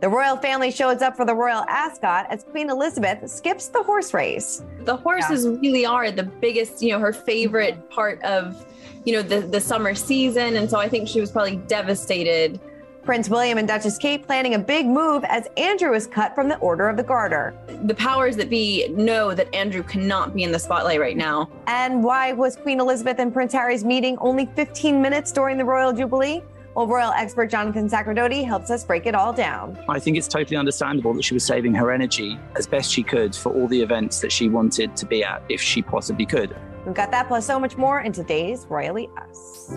The royal family shows up for the royal ascot as Queen Elizabeth skips the horse race. The horses yeah. really are the biggest, you know, her favorite part of, you know, the, the summer season. And so I think she was probably devastated. Prince William and Duchess Kate planning a big move as Andrew is cut from the Order of the Garter. The powers that be know that Andrew cannot be in the spotlight right now. And why was Queen Elizabeth and Prince Harry's meeting only 15 minutes during the Royal Jubilee? Well, royal expert Jonathan Sacerdoti helps us break it all down. I think it's totally understandable that she was saving her energy as best she could for all the events that she wanted to be at if she possibly could. We've got that plus so much more in today's Royally Us.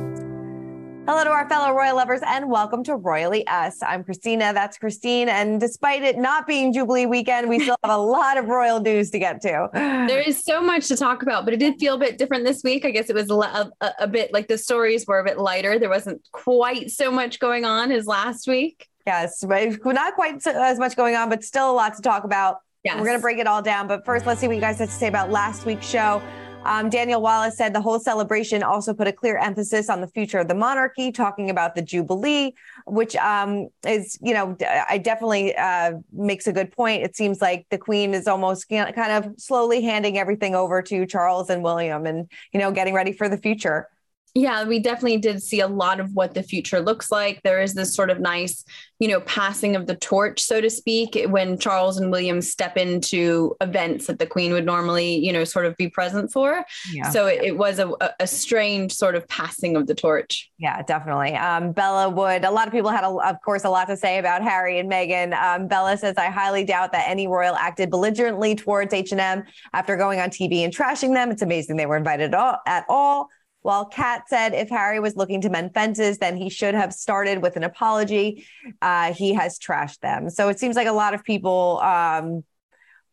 Hello to our fellow royal lovers and welcome to Royally Us. I'm Christina, that's Christine. And despite it not being Jubilee weekend, we still have a lot of royal news to get to. There is so much to talk about, but it did feel a bit different this week. I guess it was a, a, a bit like the stories were a bit lighter. There wasn't quite so much going on as last week. Yes, but not quite as much going on, but still a lot to talk about. Yes. We're going to break it all down. But first, let's see what you guys have to say about last week's show. Um, Daniel Wallace said the whole celebration also put a clear emphasis on the future of the monarchy, talking about the Jubilee, which um, is, you know, I definitely uh, makes a good point. It seems like the Queen is almost you know, kind of slowly handing everything over to Charles and William and, you know, getting ready for the future. Yeah, we definitely did see a lot of what the future looks like. There is this sort of nice, you know, passing of the torch, so to speak, when Charles and William step into events that the Queen would normally, you know, sort of be present for. Yeah. So it, it was a, a, strange sort of passing of the torch. Yeah, definitely. Um, Bella would, a lot of people had, a, of course, a lot to say about Harry and Meghan. Um, Bella says, I highly doubt that any royal acted belligerently towards H&M after going on TV and trashing them. It's amazing they were invited at all. At all. While Kat said if Harry was looking to mend fences, then he should have started with an apology. Uh, he has trashed them. So it seems like a lot of people um,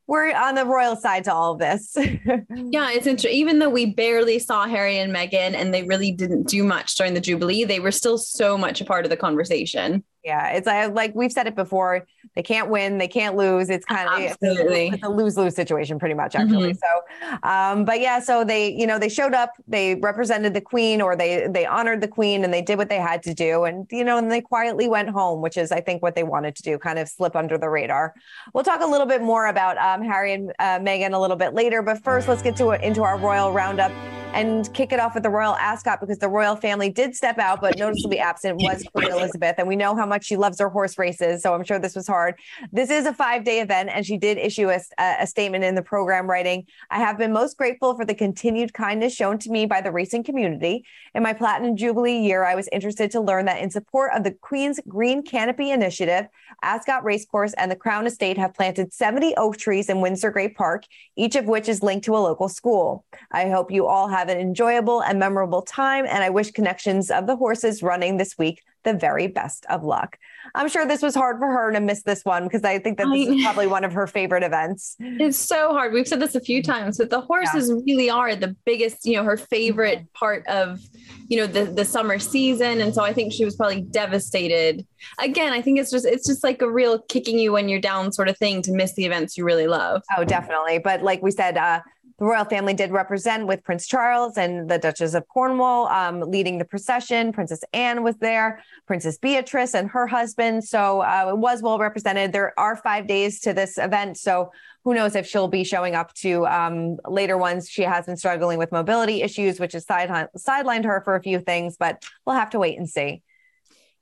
were on the royal side to all of this. yeah, it's interesting. Even though we barely saw Harry and Meghan and they really didn't do much during the Jubilee, they were still so much a part of the conversation. Yeah, it's like, like we've said it before. They can't win, they can't lose. It's kind of Absolutely. It's a lose lose situation, pretty much, actually. Mm-hmm. So, um, but yeah, so they, you know, they showed up, they represented the queen, or they they honored the queen, and they did what they had to do, and you know, and they quietly went home, which is, I think, what they wanted to do, kind of slip under the radar. We'll talk a little bit more about um, Harry and uh, Meghan a little bit later, but first, let's get to into our royal roundup and kick it off with the royal ascot because the royal family did step out, but noticeably absent was Queen Elizabeth. And we know how much she loves her horse races. So I'm sure this was hard. This is a five day event, and she did issue a, a statement in the program writing I have been most grateful for the continued kindness shown to me by the racing community. In my Platinum Jubilee year, I was interested to learn that in support of the Queen's Green Canopy Initiative, Ascot Racecourse and the Crown Estate have planted 70 oak trees in Windsor Great Park, each of which is linked to a local school. I hope you all have an enjoyable and memorable time, and I wish Connections of the Horses running this week the very best of luck. I'm sure this was hard for her to miss this one because I think that this is probably one of her favorite events. It's so hard. We've said this a few times, but the horses yeah. really are the biggest, you know, her favorite mm-hmm. part of, you know, the the summer season. And so I think she was probably devastated. Again, I think it's just it's just like a real kicking you when you're down sort of thing to miss the events you really love. Oh, definitely. But like we said, uh, the royal family did represent with Prince Charles and the Duchess of Cornwall um, leading the procession. Princess Anne was there, Princess Beatrice and her husband. So uh, it was well represented. There are five days to this event. So who knows if she'll be showing up to um, later ones. She has been struggling with mobility issues, which has side- sidelined her for a few things, but we'll have to wait and see.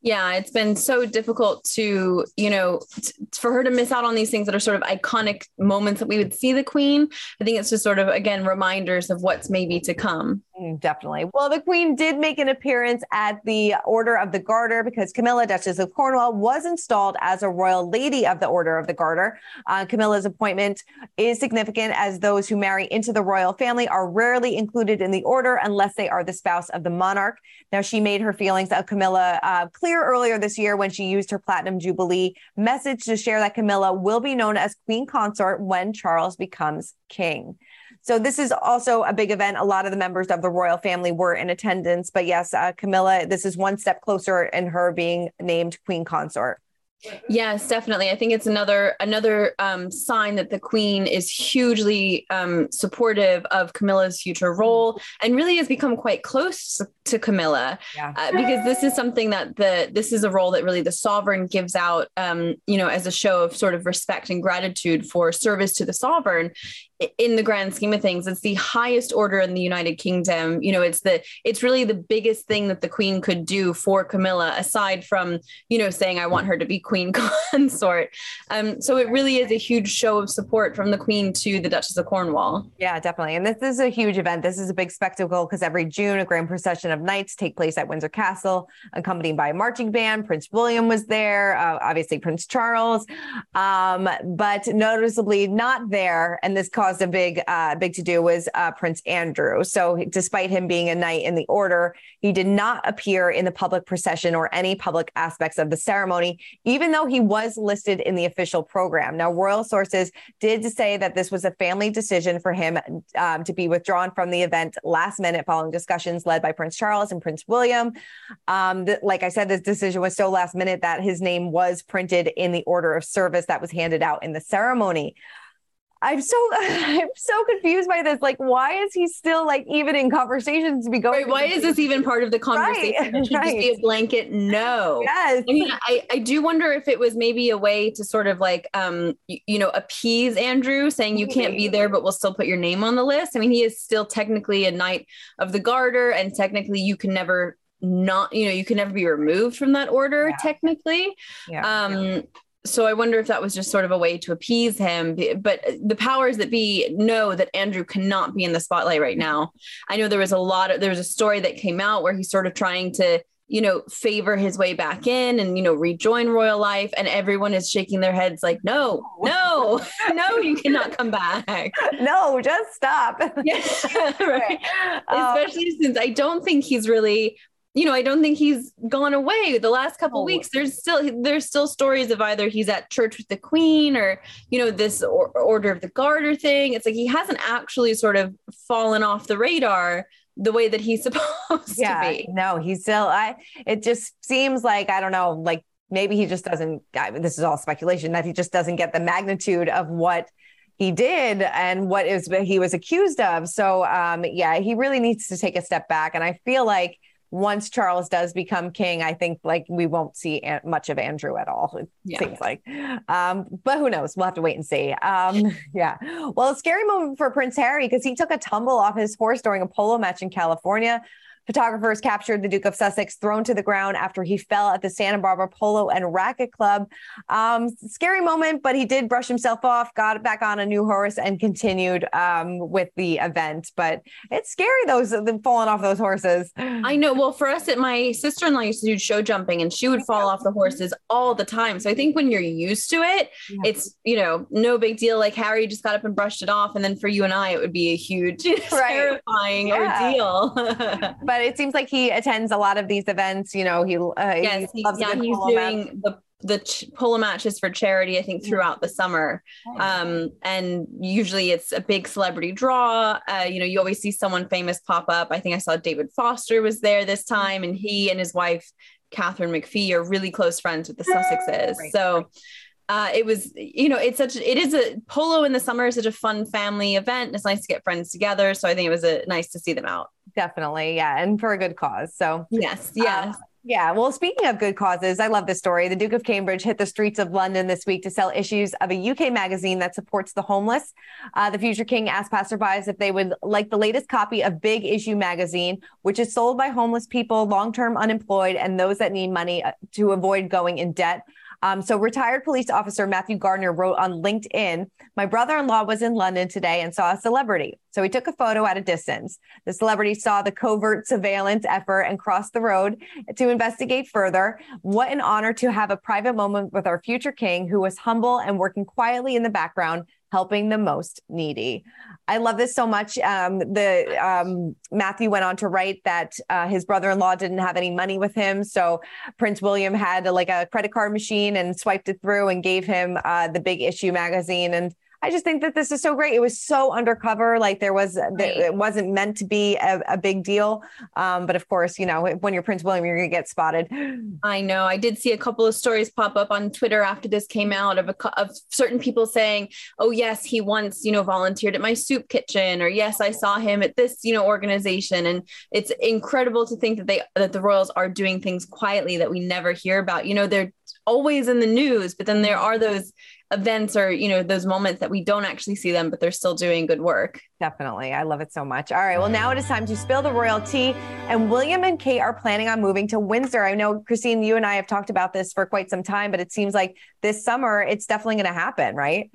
Yeah, it's been so difficult to, you know, t- for her to miss out on these things that are sort of iconic moments that we would see the queen. I think it's just sort of, again, reminders of what's maybe to come. Mm, definitely. Well, the Queen did make an appearance at the Order of the Garter because Camilla, Duchess of Cornwall, was installed as a royal lady of the Order of the Garter. Uh, Camilla's appointment is significant as those who marry into the royal family are rarely included in the order unless they are the spouse of the monarch. Now, she made her feelings of Camilla uh, clear earlier this year when she used her Platinum Jubilee message to share that Camilla will be known as Queen Consort when Charles becomes king. So this is also a big event. A lot of the members of the royal family were in attendance. But yes, uh, Camilla, this is one step closer in her being named Queen Consort. Yes, definitely. I think it's another another um, sign that the Queen is hugely um, supportive of Camilla's future role and really has become quite close to Camilla yeah. uh, because this is something that the this is a role that really the sovereign gives out, um, you know, as a show of sort of respect and gratitude for service to the sovereign in the grand scheme of things it's the highest order in the united kingdom. You know it's the it's really the biggest thing that the queen could do for camilla aside from you know saying i want her to be queen consort. Um, so it really is a huge show of support from the queen to the duchess of cornwall. Yeah definitely. And this is a huge event. This is a big spectacle because every june a grand procession of knights take place at windsor castle accompanied by a marching band. Prince william was there uh, obviously prince charles. Um, but noticeably not there and this caused a big, uh, big to do was uh, Prince Andrew. So, despite him being a knight in the order, he did not appear in the public procession or any public aspects of the ceremony, even though he was listed in the official program. Now, royal sources did say that this was a family decision for him um, to be withdrawn from the event last minute following discussions led by Prince Charles and Prince William. Um, th- like I said, this decision was so last minute that his name was printed in the order of service that was handed out in the ceremony. I'm so I'm so confused by this. Like, why is he still like even in conversations to be going? Right, why is this even part of the conversation? Right, should right. just be a blanket no. Yes. I mean, I, I do wonder if it was maybe a way to sort of like um you, you know appease Andrew, saying you can't be there, but we'll still put your name on the list. I mean, he is still technically a knight of the garter, and technically you can never not you know you can never be removed from that order yeah. technically yeah. um yeah so I wonder if that was just sort of a way to appease him. But the powers that be know that Andrew cannot be in the spotlight right now. I know there was a lot of there was a story that came out where he's sort of trying to you know favor his way back in and you know rejoin royal life and everyone is shaking their heads like no no no you cannot come back no just stop yeah, right um, especially since i don't think he's really you know, I don't think he's gone away. The last couple oh. weeks, there's still there's still stories of either he's at church with the queen or you know this or, order of the garter thing. It's like he hasn't actually sort of fallen off the radar the way that he's supposed yeah, to be. No, he's still. I. It just seems like I don't know, like maybe he just doesn't. I mean, this is all speculation that he just doesn't get the magnitude of what he did and what is he was accused of. So um, yeah, he really needs to take a step back, and I feel like once Charles does become king, I think like we won't see much of Andrew at all. It yeah. seems like, um, but who knows? We'll have to wait and see. Um, yeah. Well, a scary moment for Prince Harry because he took a tumble off his horse during a polo match in California. Photographers captured the Duke of Sussex thrown to the ground after he fell at the Santa Barbara Polo and Racquet Club. Um, scary moment, but he did brush himself off, got back on a new horse, and continued um, with the event. But it's scary those them falling off those horses. I know. Well, for us, it, my sister in law used to do show jumping, and she would fall off the horses all the time. So I think when you're used to it, yeah. it's you know no big deal. Like Harry just got up and brushed it off, and then for you and I, it would be a huge, right. terrifying yeah. ordeal. but but it seems like he attends a lot of these events. You know, he uh, yes, he, loves yeah, he's doing match. the the ch- polo matches for charity. I think throughout the summer, um, and usually it's a big celebrity draw. Uh, you know, you always see someone famous pop up. I think I saw David Foster was there this time, and he and his wife Katharine McPhee are really close friends with the Sussexes. Right. So uh, it was you know it's such it is a polo in the summer is such a fun family event it's nice to get friends together so i think it was a nice to see them out definitely yeah and for a good cause so yes yes uh, Yeah. Well, speaking of good causes, I love this story. The Duke of Cambridge hit the streets of London this week to sell issues of a UK magazine that supports the homeless. Uh, the future king asked passerbys if they would like the latest copy of Big Issue magazine, which is sold by homeless people, long term unemployed, and those that need money uh, to avoid going in debt. Um, so, retired police officer Matthew Gardner wrote on LinkedIn My brother in law was in London today and saw a celebrity. So, he took a photo at a distance. The celebrity saw the covert surveillance effort and crossed the road to investigate further. What an honor to have a private moment with our future king, who was humble and working quietly in the background helping the most needy. I love this so much. Um, the um, Matthew went on to write that uh, his brother-in-law didn't have any money with him, so Prince William had like a credit card machine and swiped it through and gave him uh, the Big Issue magazine and I just think that this is so great. It was so undercover, like there was, right. it wasn't meant to be a, a big deal. Um, but of course, you know, when you're Prince William, you're going to get spotted. I know. I did see a couple of stories pop up on Twitter after this came out of a, of certain people saying, "Oh yes, he once, you know, volunteered at my soup kitchen," or "Yes, I saw him at this, you know, organization." And it's incredible to think that they that the royals are doing things quietly that we never hear about. You know, they're always in the news, but then there are those events or you know those moments that we don't actually see them but they're still doing good work definitely. I love it so much. All right well now it is time to spill the royal tea and william and kate are planning on moving to windsor. I know christine you and i have talked about this for quite some time but it seems like this summer it's definitely going to happen right?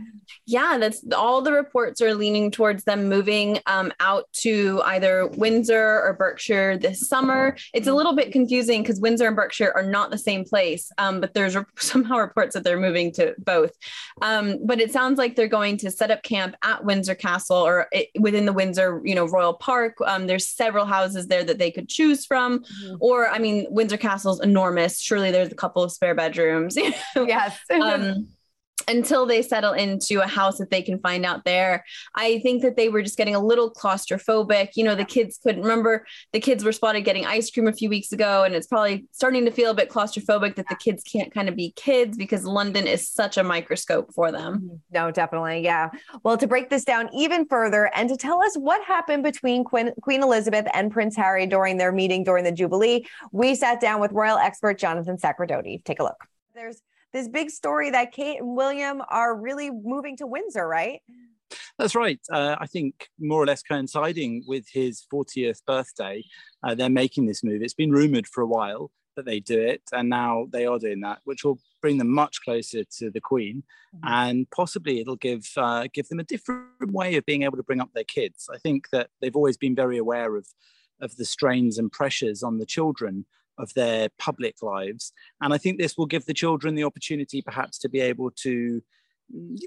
Yeah that's all the reports are leaning towards them moving um, out to either windsor or berkshire this summer. It's a little bit confusing because windsor and berkshire are not the same place um, but there's somehow reports that they're moving to both. Um, but it sounds like they're going to set up camp at Windsor Castle or it, within the Windsor, you know, Royal Park. Um, there's several houses there that they could choose from. Mm-hmm. Or, I mean, Windsor Castle's enormous. Surely there's a couple of spare bedrooms. yes. um, until they settle into a house that they can find out there. I think that they were just getting a little claustrophobic. You know, the kids couldn't remember the kids were spotted getting ice cream a few weeks ago, and it's probably starting to feel a bit claustrophobic that the kids can't kind of be kids because London is such a microscope for them. Mm-hmm. No, definitely. Yeah. Well, to break this down even further and to tell us what happened between Queen, Queen Elizabeth and Prince Harry during their meeting during the Jubilee, we sat down with royal expert Jonathan Sacerdoti. Take a look. There's this big story that Kate and William are really moving to Windsor, right? That's right. Uh, I think more or less coinciding with his 40th birthday, uh, they're making this move. It's been rumored for a while that they do it, and now they are doing that, which will bring them much closer to the Queen, mm-hmm. and possibly it'll give uh, give them a different way of being able to bring up their kids. I think that they've always been very aware of of the strains and pressures on the children of their public lives. And I think this will give the children the opportunity perhaps to be able to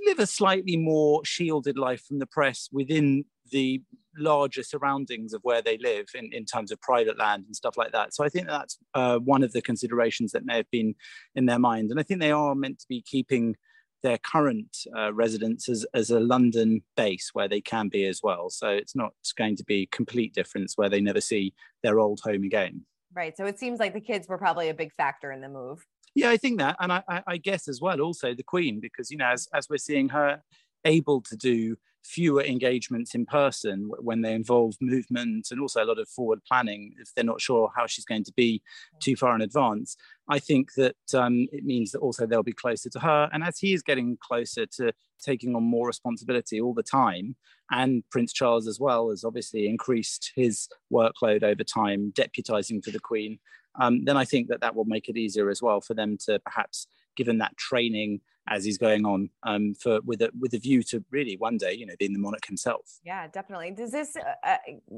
live a slightly more shielded life from the press within the larger surroundings of where they live in, in terms of private land and stuff like that. So I think that's uh, one of the considerations that may have been in their mind. And I think they are meant to be keeping their current uh, residence as, as a London base where they can be as well. So it's not going to be complete difference where they never see their old home again. Right. So it seems like the kids were probably a big factor in the move. Yeah, I think that, and I, I guess as well, also the Queen, because you know, as as we're seeing her able to do fewer engagements in person when they involve movement and also a lot of forward planning if they're not sure how she's going to be too far in advance. I think that um, it means that also they'll be closer to her. And as he is getting closer to taking on more responsibility all the time and prince charles as well has obviously increased his workload over time deputizing for the queen um, then i think that that will make it easier as well for them to perhaps given that training as he's going on um, for with a with a view to really one day you know being the monarch himself. Yeah definitely. Does this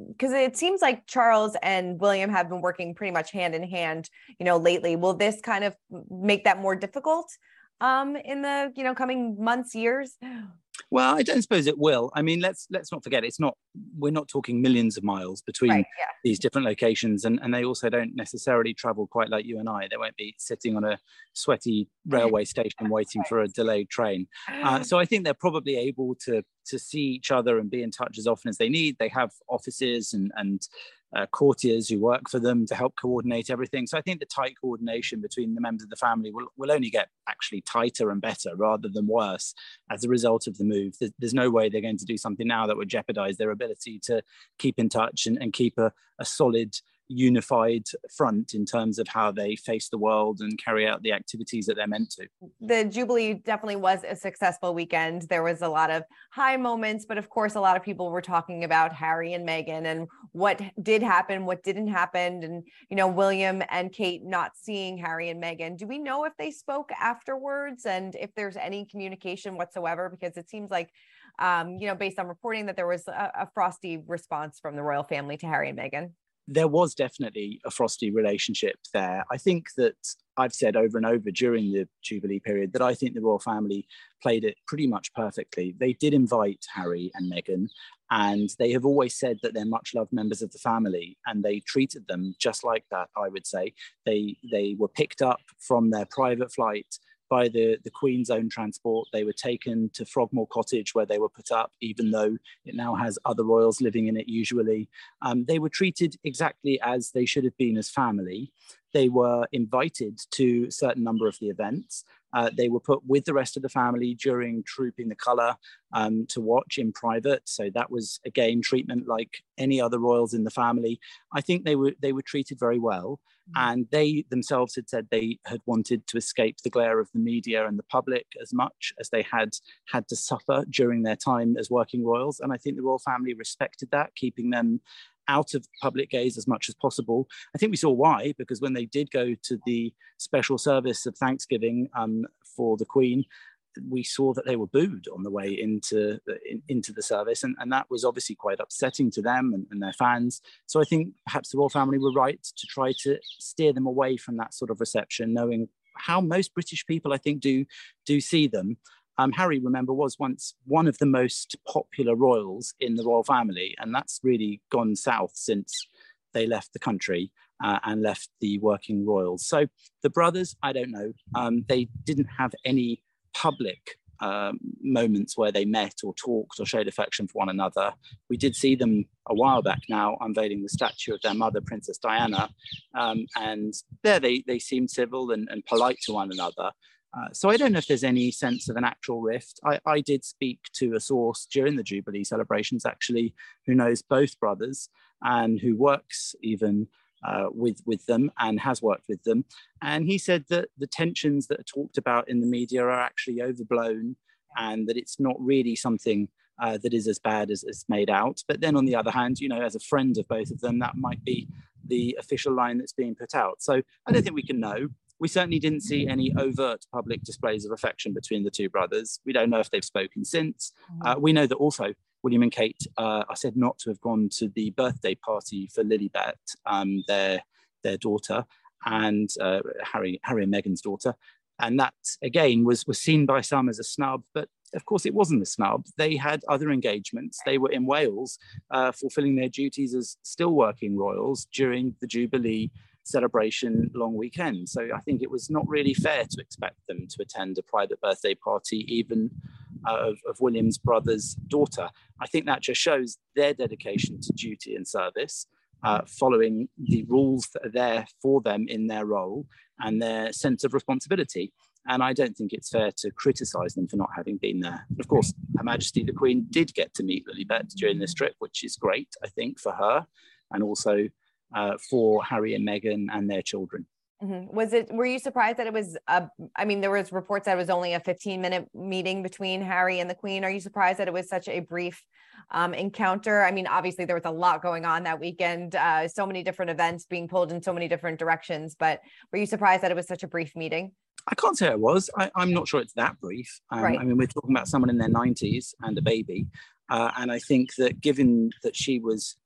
because uh, uh it seems like charles and william have been working pretty much hand in hand you know lately. Will this kind of make that more difficult um in the you know coming months years well, I don't suppose it will. I mean, let's let's not forget it's not we're not talking millions of miles between right, yeah. these different locations, and, and they also don't necessarily travel quite like you and I. They won't be sitting on a sweaty railway station waiting right. for a delayed train. Uh, so I think they're probably able to to see each other and be in touch as often as they need. They have offices and and uh, courtiers who work for them to help coordinate everything. So I think the tight coordination between the members of the family will, will only get actually tighter and better rather than worse as a result of the move. There's, there's no way they're going to do something now that would jeopardize their ability to keep in touch and, and keep a, a solid unified front in terms of how they face the world and carry out the activities that they're meant to. The Jubilee definitely was a successful weekend. There was a lot of high moments, but of course, a lot of people were talking about Harry and Meghan and what did happen, what didn't happen, and you know, William and Kate not seeing Harry and Meghan. Do we know if they spoke afterwards and if there's any communication whatsoever? Because it seems like um, you know, based on reporting that there was a, a frosty response from the royal family to Harry and Meghan there was definitely a frosty relationship there. I think that I've said over and over during the Jubilee period that I think the royal family played it pretty much perfectly. They did invite Harry and Meghan, and they have always said that they're much loved members of the family, and they treated them just like that. I would say they they were picked up from their private flight by the, the Queen's own transport. They were taken to Frogmore Cottage where they were put up, even though it now has other royals living in it usually. Um, they were treated exactly as they should have been as family. They were invited to a certain number of the events. Uh, they were put with the rest of the family during Trooping the Colour um, to watch in private. So that was again treatment like any other royals in the family. I think they were they were treated very well, mm-hmm. and they themselves had said they had wanted to escape the glare of the media and the public as much as they had had to suffer during their time as working royals. And I think the royal family respected that, keeping them out of public gaze as much as possible. I think we saw why, because when they did go to the special service of Thanksgiving um, for the Queen, we saw that they were booed on the way into the, in, into the service, and, and that was obviously quite upsetting to them and, and, their fans. So I think perhaps the royal family were right to try to steer them away from that sort of reception, knowing how most British people, I think, do do see them. Um, Harry, remember, was once one of the most popular royals in the royal family, and that's really gone south since they left the country uh, and left the working royals. So the brothers, I don't know, um, they didn't have any public um, moments where they met or talked or showed affection for one another. We did see them a while back now unveiling the statue of their mother, Princess Diana, um, and there they, they seemed civil and, and polite to one another. Uh, so I don't know if there's any sense of an actual rift. I, I, did speak to a source during the Jubilee celebrations, actually, who knows both brothers and who works even uh, with with them and has worked with them. And he said that the tensions that are talked about in the media are actually overblown, and that it's not really something uh, that is as bad as it's made out. But then on the other hand, you know, as a friend of both of them, that might be the official line that's being put out. So I don't think we can know. We certainly didn't see any overt public displays of affection between the two brothers. We don't know if they've spoken since. Mm. Uh, we know that also William and Kate uh, are said not to have gone to the birthday party for Lilibet, um, their their daughter, and uh, Harry Harry and Meghan's daughter, and that again was was seen by some as a snub, but of course it wasn't a snub. They had other engagements. They were in Wales, uh, fulfilling their duties as still working royals during the Jubilee celebration long weekend. So I think it was not really fair to expect them to attend a private birthday party, even uh, of, of William's brother's daughter. I think that just shows their dedication to duty and service. Uh, following the rules that are there for them in their role and their sense of responsibility. And I don't think it's fair to criticise them for not having been there. Of course, Her Majesty the Queen did get to meet Lilibet during this trip, which is great, I think, for her and also uh, for Harry and Meghan and their children. Mm-hmm. Was it? Were you surprised that it was? A, I mean, there was reports that it was only a 15 minute meeting between Harry and the Queen. Are you surprised that it was such a brief um, encounter? I mean, obviously there was a lot going on that weekend. Uh, so many different events being pulled in so many different directions. But were you surprised that it was such a brief meeting? I can't say I was. I, am not sure it's that brief. Um, right. I mean, we're talking about someone in their 90s and a baby. Uh, and I think that given that she was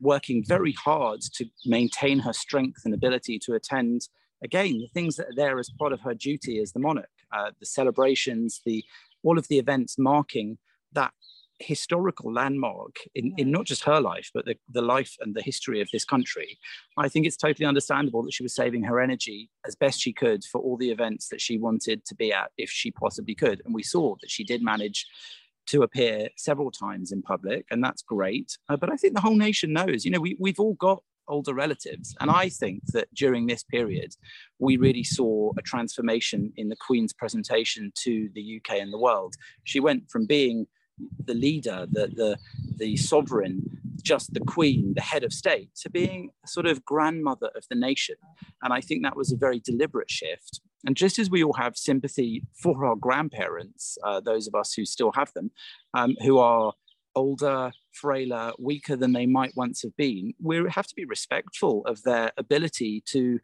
working very hard to maintain her strength and ability to attend again the things that are there as part of her duty as the monarch uh, the celebrations the all of the events marking that historical landmark in, in not just her life but the, the life and the history of this country. I think it's totally understandable that she was saving her energy as best she could for all the events that she wanted to be at if she possibly could. And we saw that she did manage to appear several times in public, and that's great. Uh, but I think the whole nation knows, you know, we, we've all got older relatives. And I think that during this period, we really saw a transformation in the Queen's presentation to the UK and the world. She went from being the leader, the, the, the sovereign, just the queen, the head of state, to being sort of grandmother of the nation. And I think that was a very deliberate shift. And just as we all have sympathy for our grandparents, uh, those of us who still have them, um, who are older, frailer, weaker than they might once have been, we have to be respectful of their ability to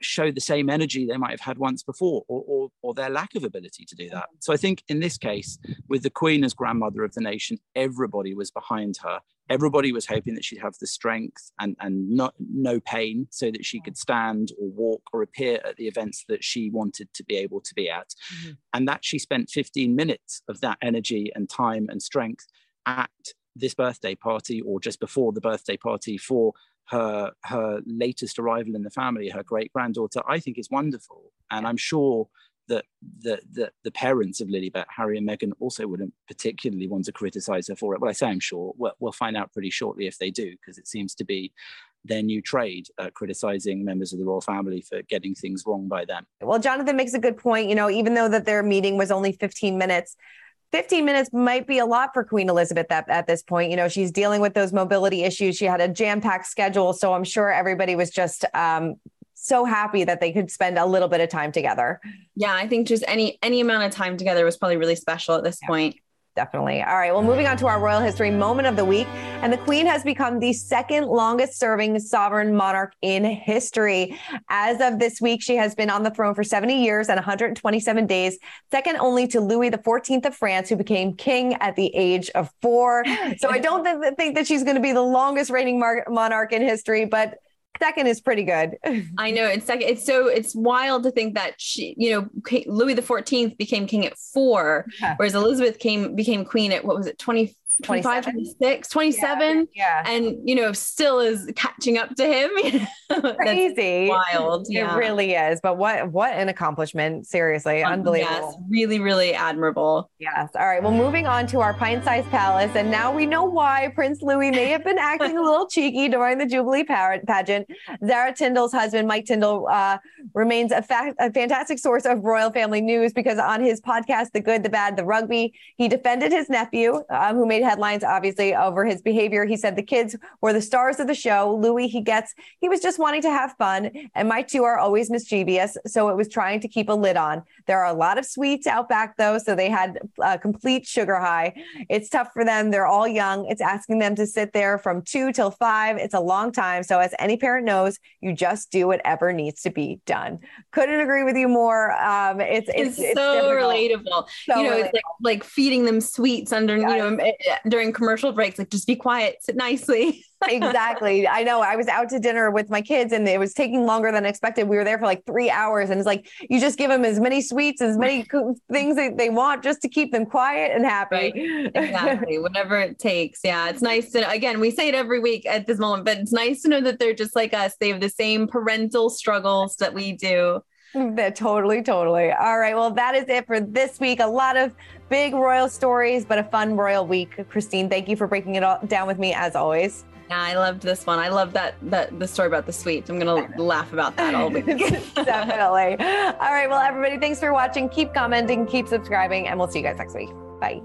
show the same energy they might have had once before or, or, or, their lack of ability to do that. So I think in this case, with the Queen as grandmother of the nation, everybody was behind her. Everybody was hoping that she'd have the strength and, and not, no pain so that she could stand or walk or appear at the events that she wanted to be able to be at. Mm-hmm. And that she spent 15 minutes of that energy and time and strength at this birthday party or just before the birthday party for her her latest arrival in the family, her great granddaughter, I think is wonderful, and I'm sure that the, the, the parents of Lilibet, Harry and Meghan, also wouldn't particularly want to criticize her for it. Well, I say I'm sure. We'll, we'll find out pretty shortly if they do, because it seems to be their new trade, uh, criticizing members of the royal family for getting things wrong by them. Well, Jonathan makes a good point. You know, even though that their meeting was only 15 minutes, 15 minutes might be a lot for Queen Elizabeth at, at this point. You know, she's dealing with those mobility issues. She had a jam packed schedule. So I'm sure everybody was just um, so happy that they could spend a little bit of time together. Yeah, I think just any any amount of time together was probably really special at this yeah. point. Definitely. All right. Well, moving on to our royal history moment of the week. And the Queen has become the second longest serving sovereign monarch in history. As of this week, she has been on the throne for 70 years and 127 days, second only to Louis XIV of France, who became king at the age of four. So I don't th- think that she's going to be the longest reigning mar- monarch in history, but second is pretty good. I know it's second. It's so it's wild to think that she, you know, Louis the Fourteenth became king at four, yeah. whereas Elizabeth came became queen at what was it, twenty 25, 26, 27. Yeah, yeah. And, you know, still is catching up to him. Crazy. wild. Yeah. It really is. But what what an accomplishment. Seriously. Um, unbelievable. Yes. Really, really admirable. Yes. All right. Well, moving on to our pint sized palace. And now we know why Prince Louis may have been acting a little cheeky during the Jubilee pageant. Zara Tindall's husband, Mike Tindall uh, remains a, fa- a fantastic source of royal family news because on his podcast, The Good, the Bad, the Rugby, he defended his nephew, um, who made headlines, obviously, over his behavior. He said the kids were the stars of the show. Louis, he gets, he was just wanting to have fun. And my two are always mischievous. So it was trying to keep a lid on. There are a lot of sweets out back, though. So they had a complete sugar high. It's tough for them. They're all young. It's asking them to sit there from two till five. It's a long time. So, as any parent knows, you just do whatever needs to be done. Couldn't agree with you more. Um, it's, it's, it's, so relatable. So you know, relatable. it's like, like feeding them sweets under, yes. you know, during commercial breaks, like just be quiet, sit nicely. exactly. I know. I was out to dinner with my kids and it was taking longer than expected. We were there for like three hours. And it's like, you just give them as many sweets, as many things that they want just to keep them quiet and happy. Right. Exactly. Whatever it takes. Yeah. It's nice to, again, we say it every week at this moment, but it's nice to know that they're just like us. They have the same parental struggles that we do. That totally, totally. All right. Well, that is it for this week. A lot of big royal stories, but a fun royal week. Christine, thank you for breaking it all down with me as always. Yeah, I loved this one. I love that that the story about the sweets. I'm gonna laugh about that all week. Definitely. All right. Well, everybody, thanks for watching. Keep commenting, keep subscribing, and we'll see you guys next week. Bye.